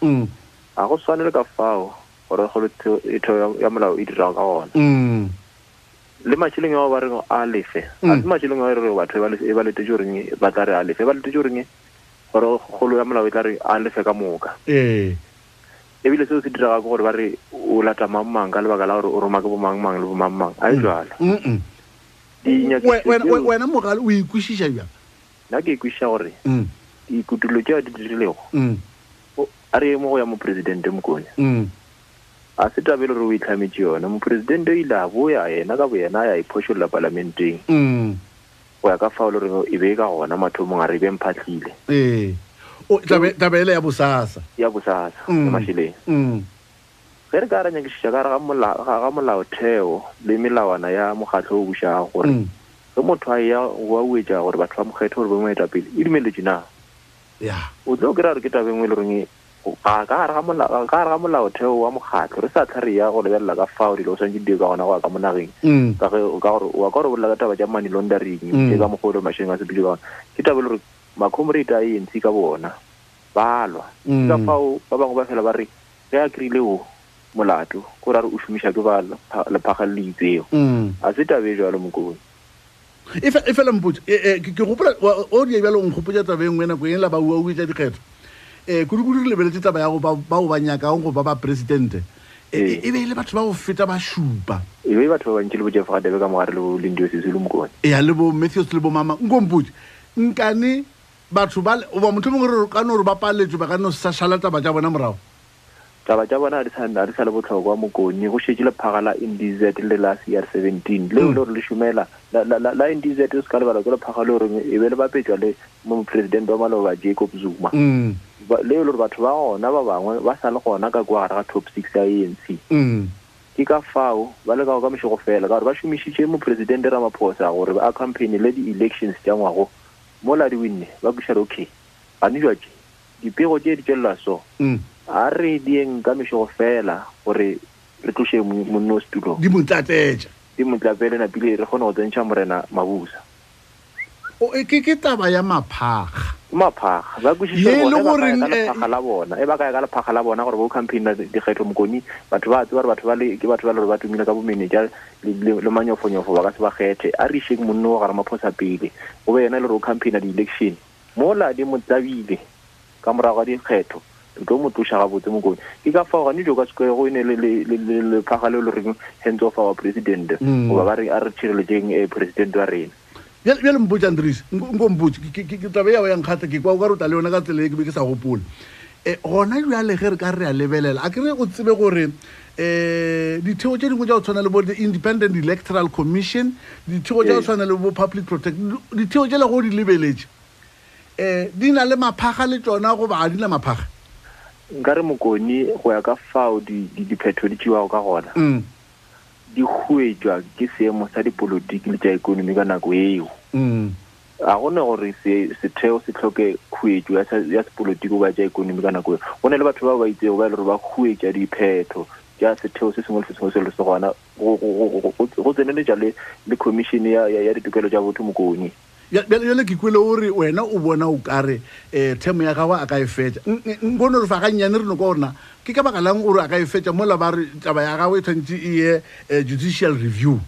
Speaker 7: ga go tshwane le ka fao gore kgolotheo ya molao e dirago ka gona le matšheleng ao ba reng a lefe.
Speaker 1: Ase
Speaker 7: a se matšheleng ao e re batho e ba le- e goreng ba tla re a lefe e ba letetse goreng gore kgolo ya molao e tla re a lefe ka moka.
Speaker 1: Ee.
Speaker 7: Ebile seo se diraga ke gore ba re o lata mang-mang ka lebaka la gore o roma ke bo mang le bomang-mang a e
Speaker 1: Mm, mm.
Speaker 7: dinyakišišo
Speaker 1: We- wena- mogale o ikwešiša bjang?
Speaker 7: Nna ke ikwešiša gore
Speaker 1: Mm,
Speaker 7: dikutulo tšeo di dirilego
Speaker 1: mm,
Speaker 7: a re mo go ya moporesidente mokone.
Speaker 1: Mm,
Speaker 7: a se tabe le gore o itlhametse yone moporesidente o ile a boya yena ka boyena a ya iphošolola palamenteng.
Speaker 1: Mm,
Speaker 7: go ya ka fao le gore e be e ka gona mathomong a re e be mphatlhile
Speaker 1: ee tabe tabe ele ya bosasa.
Speaker 7: Ya bosasa
Speaker 1: Mm.
Speaker 7: mašheleng
Speaker 1: Mm,
Speaker 7: ge re ka ra nyakišiša ka re ga molaotheo le melawana ya mokgatlho o bušago gore
Speaker 1: mm,
Speaker 7: ge motho a ya wa uetša gore batho ba mokgethe gore bomoetapele e dumeletse na?
Speaker 1: Ya.
Speaker 7: O tlo kry-a gore ke tabe ngwe le goreng ga ka gare ga ka molaotheo wa mokgatlho re sa tlha re ya go lebelela ka fao dilo o swantse di dio ka gona go ya ka mo nageng
Speaker 1: mm,
Speaker 7: ka gore wa ka gore bolela ka taba ja money laundering
Speaker 1: Mm.
Speaker 7: ka mogolo mašheng a sepile ka gona ke tabe le gore macomrate a anc ka bona ba lwa.
Speaker 1: Mm.
Speaker 7: ka fao ba bangwe ba fela ba re ge a kry-ile o molato ko ra re o šomiša ke ba lephagale le itseo. A se tabe e jalo mokone
Speaker 1: e fe- e fela mpotse e- e, ke gopola o die bjalo nkgopotsa tabe e nngwe nako e la ba ua tša dikgetho um kudu-kudu re lebeletse taba ya bao ba nyakang go ba ba presidente. E
Speaker 7: Ee.
Speaker 1: e be e le batho ba go feta ba šupa.
Speaker 7: E be batho ba bantši le bo jeff gadebe ka mogare le bo lendio sese le mokone
Speaker 1: ya le bo matthews le bo mama nkompotse nkane batho ba motho mongwe re ka no gore ba paletswe ba ka no sa šala taba tša bona morago
Speaker 7: taba tša bona ga di sa- le botlhokwa mokone go šetse lephaga la ndz le la cr seventeen. Leo le gore le šomela la- la la- la ndz o se ka lebala ke lephaga le gore e be le bapetšwa le mopresidente wa maloba jacob zuma.
Speaker 1: Mm,
Speaker 7: leo le gore batho ba gona ba bangwe ba sa le gona ka kwa gare ga top six ya anc
Speaker 1: mm,
Speaker 7: ke ka fao ba le ka go ka mešego fela ka gore ba šomišitše mopresidente ramaphosa gore a campaign le di-elections tša ngwago. Mola di winne ba bušare okay. Gane jwatše dipego tše di tšwelela so.
Speaker 1: Mm.
Speaker 7: A re dieng ka mešego fela gore re tloše monno setulong
Speaker 1: di mo tlatetša
Speaker 7: di motlapele napile re kgone go tsentšha morena mabusa.
Speaker 1: E, ke ke taba ya maphaga
Speaker 7: maphaga ba
Speaker 1: Ye le
Speaker 7: kwešiša
Speaker 1: eh,
Speaker 7: la bona. E ba kaya ka lephaga la bona gore bo campaign la dikgetho mokoni batho ba tseba gore batho ba le ke batho ba le gore ba tumile ka bomenetša le- manyofonyofo ba ka se ba kgethe. A re išeng monno o gare maphosa pele o be yena le gore o campaigna di-election. Mola di mo tsabile ka morago ga dikgetho re tlo mo tloša gabotse mokoni ke ka fao gane jo ka sekwe go ene le- le- le- le- leo le reng hands of our president.
Speaker 1: Mm.
Speaker 7: goba ba re a re tšhireletseng um president wa rena.
Speaker 1: Bjale mpotse andres nkompotse ke tabe yago yang kgata ke kwa o ka rota le yona ka tsela e ke be ke sa gopola um gona jale ge re ka re a lebelela a kere o tsebe gore um ditheo tše dingwe tša go tshwana le bo the independent electoral commission ditheo tša go tshwana le bo public protect ditheo tše le go di lebeletše. Um di na le maphaga le tsona goba ga di na maphaga
Speaker 7: nka re mokoni go ya ka fao di- di- diphetho di tšewago ka gona
Speaker 1: Mm,
Speaker 7: di huetšwa ke seemo sa dipolotiki le tša ikonomi ka nako eo
Speaker 1: mm,
Speaker 7: ga gone gore se- setheo se tlhoke khuetšo ya se- ya sepolotiki goba tša ikonomi ka nako eo go ne le batho ba ba itsego ba e le gore ba huetša diphetho tša setheo se sengwe le se sengwe se le se gona go- go tseneletša le commission ya ditokelo tša botho mokoni
Speaker 1: bjale ke kwele ore wena o bona o kare um themo ya gagwe a ka e fetša. Nkone re fa gannyane re no ka gorena ke ka baka lang ore a ka e fetša mola ba re taba ya gagwe e tshwanetse e ye um judicial review?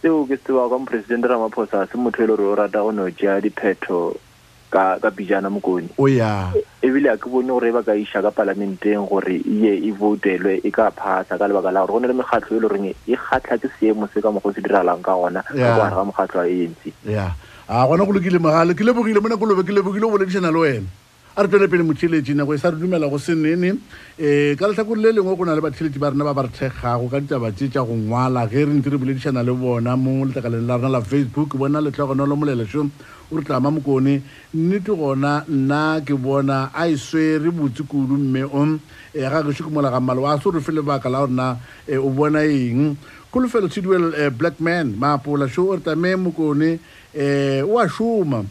Speaker 7: Seo ke se tsebago ka mopresidente ramaphosa se motho e le gore o rata go no tšea diphetho ka ka pijana mokoni
Speaker 1: o ya.
Speaker 7: Ebile a ke bone gore e ba ka iša ka palamenteng gore e ye e votelwe e ka phasa ka lebaka la gore go ne le mekgatlho e le goreng e kgatlha ke seemo se ka mokgwa o se diralang ka gona ka
Speaker 1: Yeah.
Speaker 7: gare ga mokgatlho a anc
Speaker 1: ya a gona go lokile mogale ke lebogile mo nako lobe ke lebogile o boledišana le wena. A re tswele pele motheletši nako e sa re dumela go se nene. Um ka letlhakore le lengwe go na le batheletši ba rena ba ba re thekgago ka ditaba tše tša go ngwala. Ge re ntse re boledišana le bona mo letlakaleng la rena la facebook bona letlhogonolo molelešo o re tlama mokone. Nnete gona nna ke bona a e swere botse kudu mme o um ga gešo ke mola ga mmale wa se o re fe lebaka la gorena um o bona eng. Kholofelo tidwell um black man maapola sho o re tame mokone um o a šoma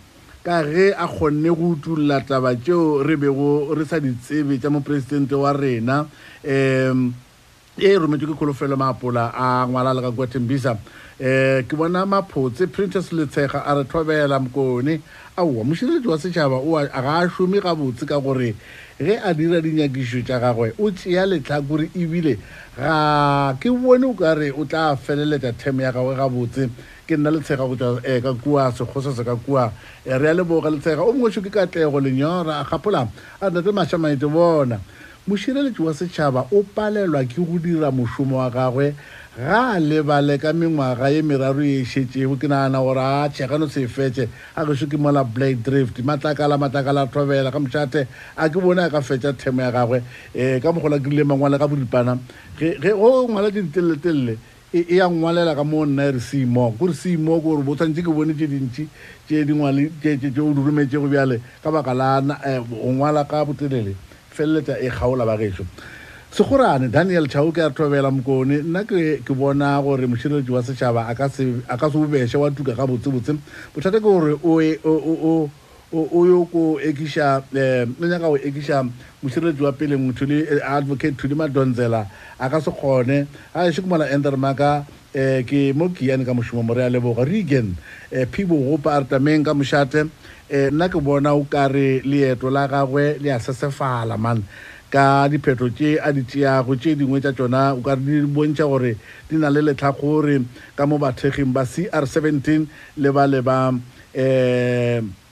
Speaker 1: ka ge a kgonne go utulla taba tšeo re bego re sa di tsebe tša mopresidente wa rena um e rometswe ke kgolofelo maapola a ngwala le ka kua tembisa um ke bona maphotse printers letshega a re thobela mokone. Aowa mošireletši wa setšhaba a ga a šome gabotse ka gore ge a dira dinyakišo tša gagwe o tšea letlhakore ebile ga ke bone o ka re o tla feleletša theme ya gagwe gabotse. Ke nna letshega go tswa um ka kua sekgosa se ka kua. Um re a leboga letshega o mongwešo ke katlego lenyora a gapola a ntate mašamaete bona. Mošireletši wa setšhaba o palelwa ke go dira mošomo wa gagwe ga a lebale ka mengwaga ye meraro e šetšego ke nagana gore a tšhegano se fetse a gešo ke mola blade drift matlakala matlakala a thobela ka mošate a ke bone a ka fetša themo ya gagwe. Um ka mogola ke rile mangwale ka boripana go ngwala dinteleletelele e ya ngwalela ka mo nna e re semo kore semo kore bo tshwanetse ke bone tse dintši tše dingwale tše o di rometšego bjale ka baka la go ngwala ka botelele feleletša e kgaola ba gešo segorane daniel chao ke a thobela mokone. Nna ke bona gore mošireletši wa setšhaba a ka se bobešhe wa tuka ga botsebotse. Bothata ke gore o yo ko ekiša um o nyaka go ekiša mošireletši wa pele motho le advocate thudi madonzela a ka se kgone. Ga ešo ke mola endermaka um ke mo keane ka mošomo more a leboga. Regan um phibo gopa a re tameng ka mošate. Um nna ke bona o kare leeto la gagwe le a sesefala man ka dipheto tše a di tšeago tše dingwe tša tšona o ka di bontšha gore di na le letlhagore ka mo batheging ba cr seventeen le ba le ba um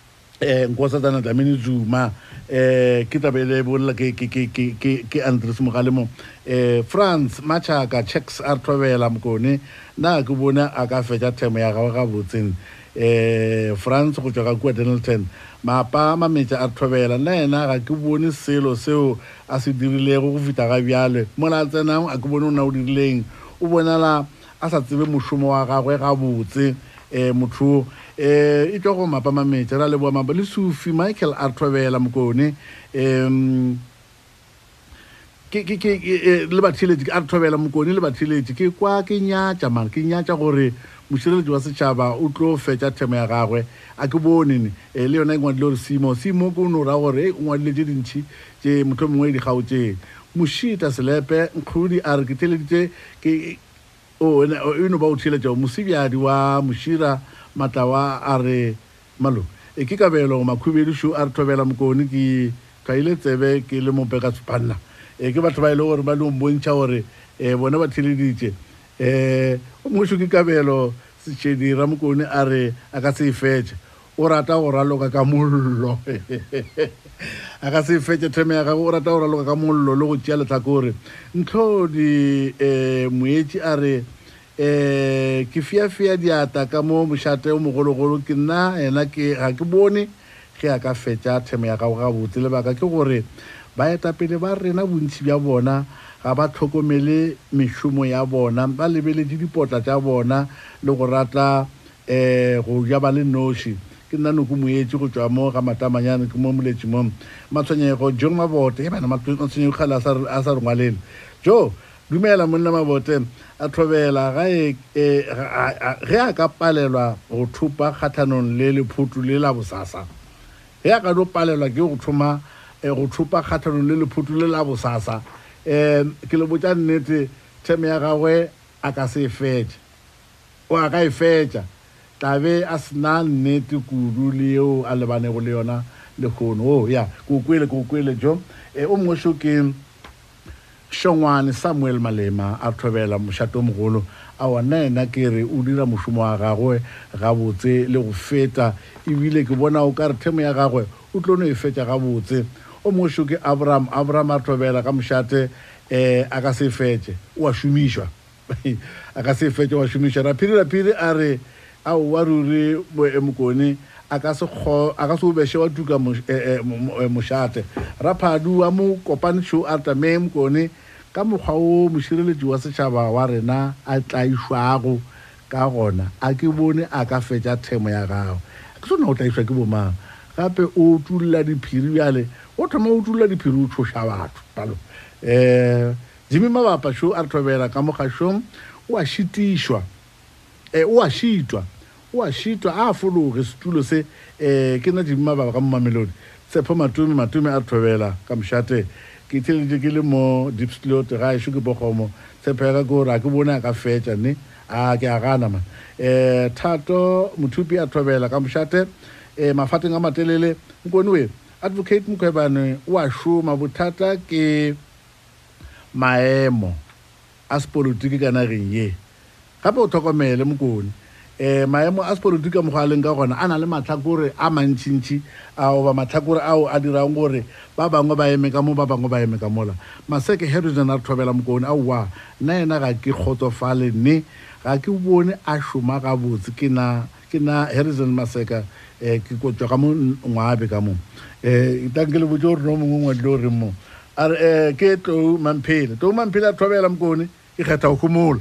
Speaker 1: um nkosatana dlamini zuma um ke tabele bolela ke andres mogalemo. Um france machaka checks a thobela mokone. Nna ke bone a ka fetša themo ya gagwe gabotseng um france go tswa ka kua denelton mapa mametša a thobela. Nna ena ga ke bone selo seo a se dirilego go fita ga bjale. Mola a tsenang a ke bone o na o dirileng. O bonala a sa tsebe mošomo wa gagwe gabotse um motho um e tswa go mapa mametša ra leboa mapa. Le sufi michael a re thobela mokone. Um le batheletši a re thobela mokone le batheletši ke kwa ke nyatša mare ke nyatša gore mošireletši wa setšhaba o tlo fetša themo ya gagwe. A ke bonene um le yona e ngwadile gore simo simo ke o no ra gore e o ngwadile tše dintšhi tše motho mongwe dikgao tšee mošita selepe nkgodi a re ke theleditše ke o e no ba o theletša mosebjadi wa mošira matlawa a re malo e ke kabelo makhubedišo a re thobela mokone ke tšwaile tsebe ke le mopeka spanna e ke batho ba e le gore ba le bontšha gore um bone ba theleditše um mošo ke kabelo setšedi ramokone a re a ka se e fetše. O rata go raloka ka mollo. A ka se e fetše theme ya gage o rata go raloka ka mollo le go tšea letlhakore ntlhodi um moetši a re um ke fiafia diata ka mo mošate o mogologolo ke nna ena ke ga ke bone ge a ka fetša theme ya gago gabotse. Lebaka ke gore baetapele ba rena bontši bja bona ga ba tlhokomele mešomo ya bona ba lebeletše dipotla tša bona le go rata um go ja ba le noši. Ke nna noko moetši go tšwa mo ga matamanyane ke mo moletši mo matshwenyego jo mabote e bana matshwenyego kgale a sa re ngwalele. Jo dumela monna mabote a thobela ge a ka palelwa go thupa kgatlhanong le lephutu le la bosasa. Ge a ka no palelwa ke go thoma go thupa kgatlhanong le lephutu le la bosasa. Um ke le botša nnete theme ya gagwe a ka se e fetša o a ka e fetša. Tlabe a sena nnete kudu le yeo a lebanego le yona lekgono o ya ko kwele ko kwele jo. O mongweso ke shongwane samuel malema a thobela mošate o mogolo a ona ena ke re o dira mošomo wa gagwe gabotse le go feta. Ebile ke bona o ka re themo ya gagwe o tlo no e fetša gabotse. O mošo ke abraham abraham a thobela ka mošate um a ka se fetše o a šomišwa. A ka se fetše wa šomišwa. Raphiri raphiri a re ao wa ruri mokone a ka se a se obeshe wa tuka eh, eh, mo- mo- mošate. Raphadi wa mo kopane show artame mokone ka mokgwa o mošireletši wa setšhaba wa rena a tlaišwago ka gona a ke bone a ka fetša themo ya gago. Ke sone go tlaišwa ke bomang gape o tulla diphiri bjale o thoma o tulla diphiri o tshoša batho palo. Um jimmy mabapa show a re thobela ka mokgašong o a šitišwa. Eh o a šitwa. O a šitwa a fologe setulo se eh ke na dimma ba ka mo mamelodi tshepo matume matume a re thobela ka mošate ke itheleditše ke le mo deep slot ga ešo ke bogomo. Tshepega ke gore a ke bone a ka fetša nne a ke a gana man um thato mothupi a thobela ka mošate um mafateng a matelele nkone we advocate mokhwebane o a šoma bothata ke maemo a sepolotiki ka nageng ye. Gape o tlhokomele mokone. Um maemo a sepolotiki ka mokgwa a leng ka gona a na le matlhakore a mantšintši a goba matlhakore ao a dirang gore ba bangwe ba eme ka mo ba bangwe ba eme ka mola. Maseke harrison a re thobela mokone aowa nna ena ga ke kgotsofale mme ga ke bone a šoma gabotse. Ke na ke na harrison maseka um ke kotswa ka mo ngwabe ka mo. Um tanke le botse gore no mongwe ngwadile o reng mo? A re um ke tou mamphele tou mamphele a thobela mokone ke kgetha go homola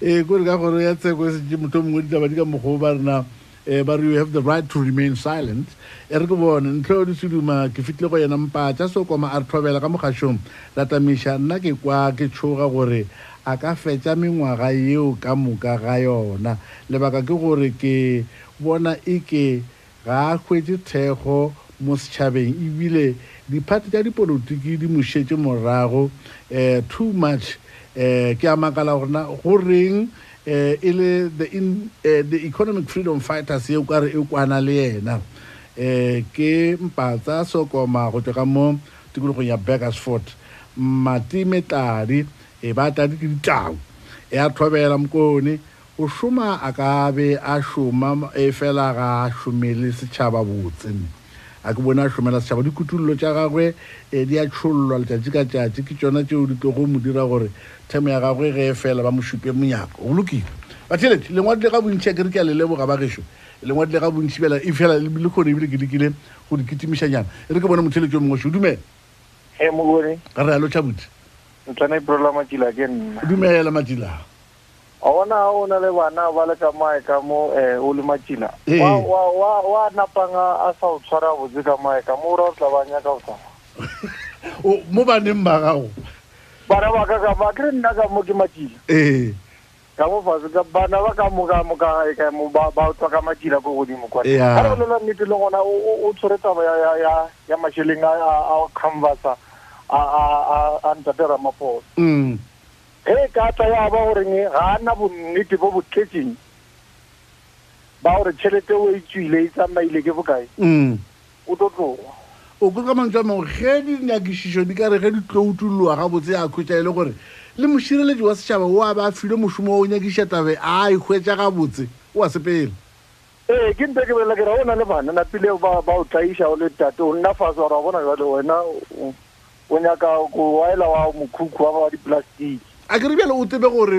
Speaker 1: e kore ka gore ya tsheko setse motho mongwe ditaba di ka mokgwa ba rena um ba re you have the right to remain silent. E re ke bone ntlho di seduma ke fitlile go yena mpatša sokoma a re thobela ka mokgašong ratamiša nna ke kwa ke tshoga gore a ka fetša mengwaga yeo ka moka ga yona. Lebaka ke gore ke bona e ke ga a hwetše thekgo mo setšhabeng ebile diphate tša dipolotiki di mošetše morago um too much um ke a makala gorena goreng um e le the, in, uh, the economic freedom fighters eo ka re e kwana le yena. Um ke mpatsa sokoma go tswa ka mo tikologong ya beckersford matime tladi e ba tladi ke ditau. E a thobela mokone o šoma a ka be a šoma e fela ga a šomele setšhaba botsene a ke bone a šomela setšhaba dikutullo tša gagwe um di a tšhollwa letšatši ka tšatši. Ke tšona tšeo di tlo go mo dira gore themo ya gagwe ge e fela ba mo šupe monyako. Go lokile. Batheletše lengwadile ga bontšhi a kere ke a le leboga ba gešo. Lengwadile ga bontšhi fela e fela le kgone ebile ke dikile go di kitimišanyana e re ke bone motheletšo mongwe dumela?
Speaker 8: E mogone
Speaker 1: re alo tšhabuti
Speaker 8: ntlana iprola matšila ke nna.
Speaker 1: Dumela matšila
Speaker 8: a bona ga o na le bana ba le ka mae ka mo um o le matšila
Speaker 1: Ee.
Speaker 8: wa- napanga a sa o tshwara botse ka mae ka mo o ra o tla ba nyaka o tsamaya
Speaker 1: O- mo baneng ba gago
Speaker 8: bana ba ka ka ma ke re nna ka mo ke matšila
Speaker 1: ee
Speaker 8: ka mo fase ka bana ba ka mo ka mo ka ka mo ba ba tswa ka matšila ko godimo kwa ka re bolela nnete le gona o tshwere taba ya ya ya ya mašheleng a a a a a- a ntate ramaphosa.
Speaker 1: Mm.
Speaker 8: Ge ka tla ya ba goreng ga a na bonnete bo bo tletseng ba gore tšhelete o e tswile e tsamaile ke bokae?
Speaker 1: Mm.
Speaker 8: o tlo tloga
Speaker 1: o ko ka mantswe a mangwe ge dinyakišišo di ka re ge di tlo utulloa gabotse a khwetša e le gore le mošireletši wa setšhaba o a ba filwe mošomo wa o nyakiša tabe a ikgwetša gabotse o a sepele
Speaker 8: ee ke nte ke belela ke ra o na le bana napile ba o tlaiša o le tate o nna fase ora bona jale wena o- nyaka ko waela wa mokhukhu wa ba diplastiki
Speaker 1: a ke re bjale o tebe gore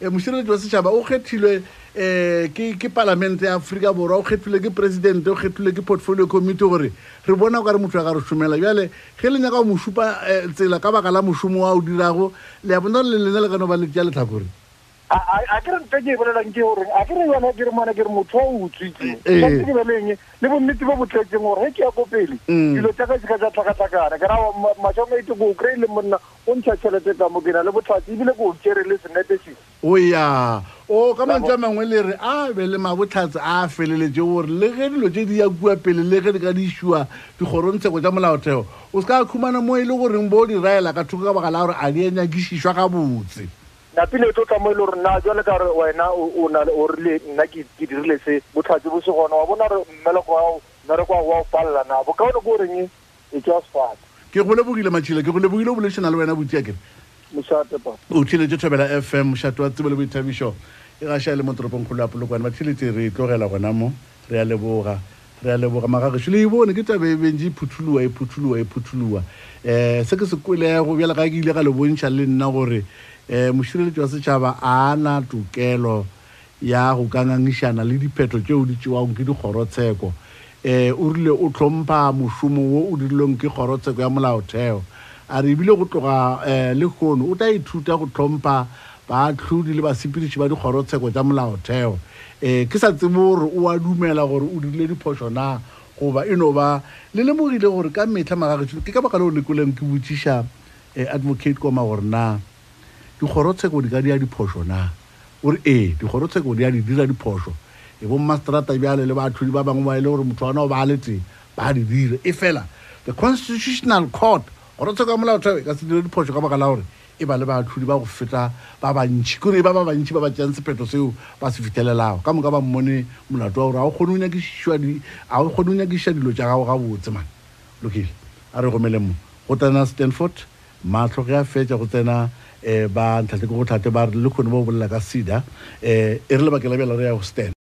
Speaker 1: um mošireletši wa setšhaba o kgethilwe um ke palamente ya aforika borwa o kgethilwe ke presidente o kgethilwe ke portfolio committee gore re bona o ka re motho ya ka re šomela. Bjale ge le nyaka go mo šupa um tsela ka baka la mošomo wa o dirago le a bona le lena le ka no ba le tša letlhakore
Speaker 8: a a- a ke re nte ke e bolelang ke gore a ke re yona ke re mana ke re motho o utswitseng tshwanetse ke beleng le bonnete bo botletseng gore ge ke ya ko pele dilo tsa ka se ka tsa tlhakatlhakana ke ra mašamaite ko o kry-ile monna o ntšha tšhelete ka mo ke na le botlhatsi ebile ko o tšere le senete se
Speaker 1: o ya o ka mantswe a mangwe le re a be le mabotlhatse a feleletse gore le ge dilo tse di ya kua pele le ge di ka di isiwa dikgorontsheko tša molaotheo o se ka khumana mo e le goreng bo o di raela ka thoko ka baka la gore a di a nyakišišwa gabotse
Speaker 8: napile e tlo tla mo e le gore na jale ka re wena o le rile nna ke ke dirile se botlhatsi bo se gona wa bona re mmeleko wa o mmereko wa go wa o palela na. Bokaone ko goreng e ke wa sefata
Speaker 1: ke go lebogile matšhile ke go lebogile o bolešana le wena botia kere o thiletse thobela fm mošato wa tsebo le boithabišo. E gaša le mo toropong kgolo ya polokwane. Ba thiletse re tlogela gona mo re a leboga re a leboga. Magagešo le e bone ke tabe e bentse e phuthuluwa e phuthuluwa e phuthuluwa. Um se ke se kwelego bjale ga ke ile ga le bontšha le nna gore um mošireletši wa setšhaba a na tokelo ya go ka ngangišana le dipheto tšeo di tšewang ke dikgorotsheko. Um o rile o tlhompha mošomo wo o dirilweng ke kgorotsheko ya molaotheo. A re ebile go tloga um le kgono o tla ithuta go tlhompha baatlhodi le basepediši ba dikgorotsheko tša molaotheo um ke sa tsebe gore o a dumela gore o dirile diphoso na? Goba e no ba le lemogile gore ka metlha magagešo ke ka baka le o lekoleng ke botšiša um advocate koma gore na dikgorotsheko di ka dia diphoso na? Ore ee dikgorotsheko di a di dira diphoso. E bo mmastrata bjale le bathodi ba bangwe ba e le gore motho wana o ba le teng ba di dire. E fela the constitutional court kgorotsheko ya molaotheo e ka se dire diphoso ka baka la gore e ba le bathodi ba go feta ba bantšhi. Kore ba ba bantšhi ba ba tšeang sepheto seo ba se fitlhelelago ka moka ba mmone molato wa gore ga o kgone o nyakiša dilo tša gago gabotse man. Lokile. A re gomeleng mo. Go tsena stanford matlho ge a fetša go tsena um ba ntlhatle ke go tlhate ba re le kgone ba o bolela ka ceda um e re lebakela bjala re ya go stan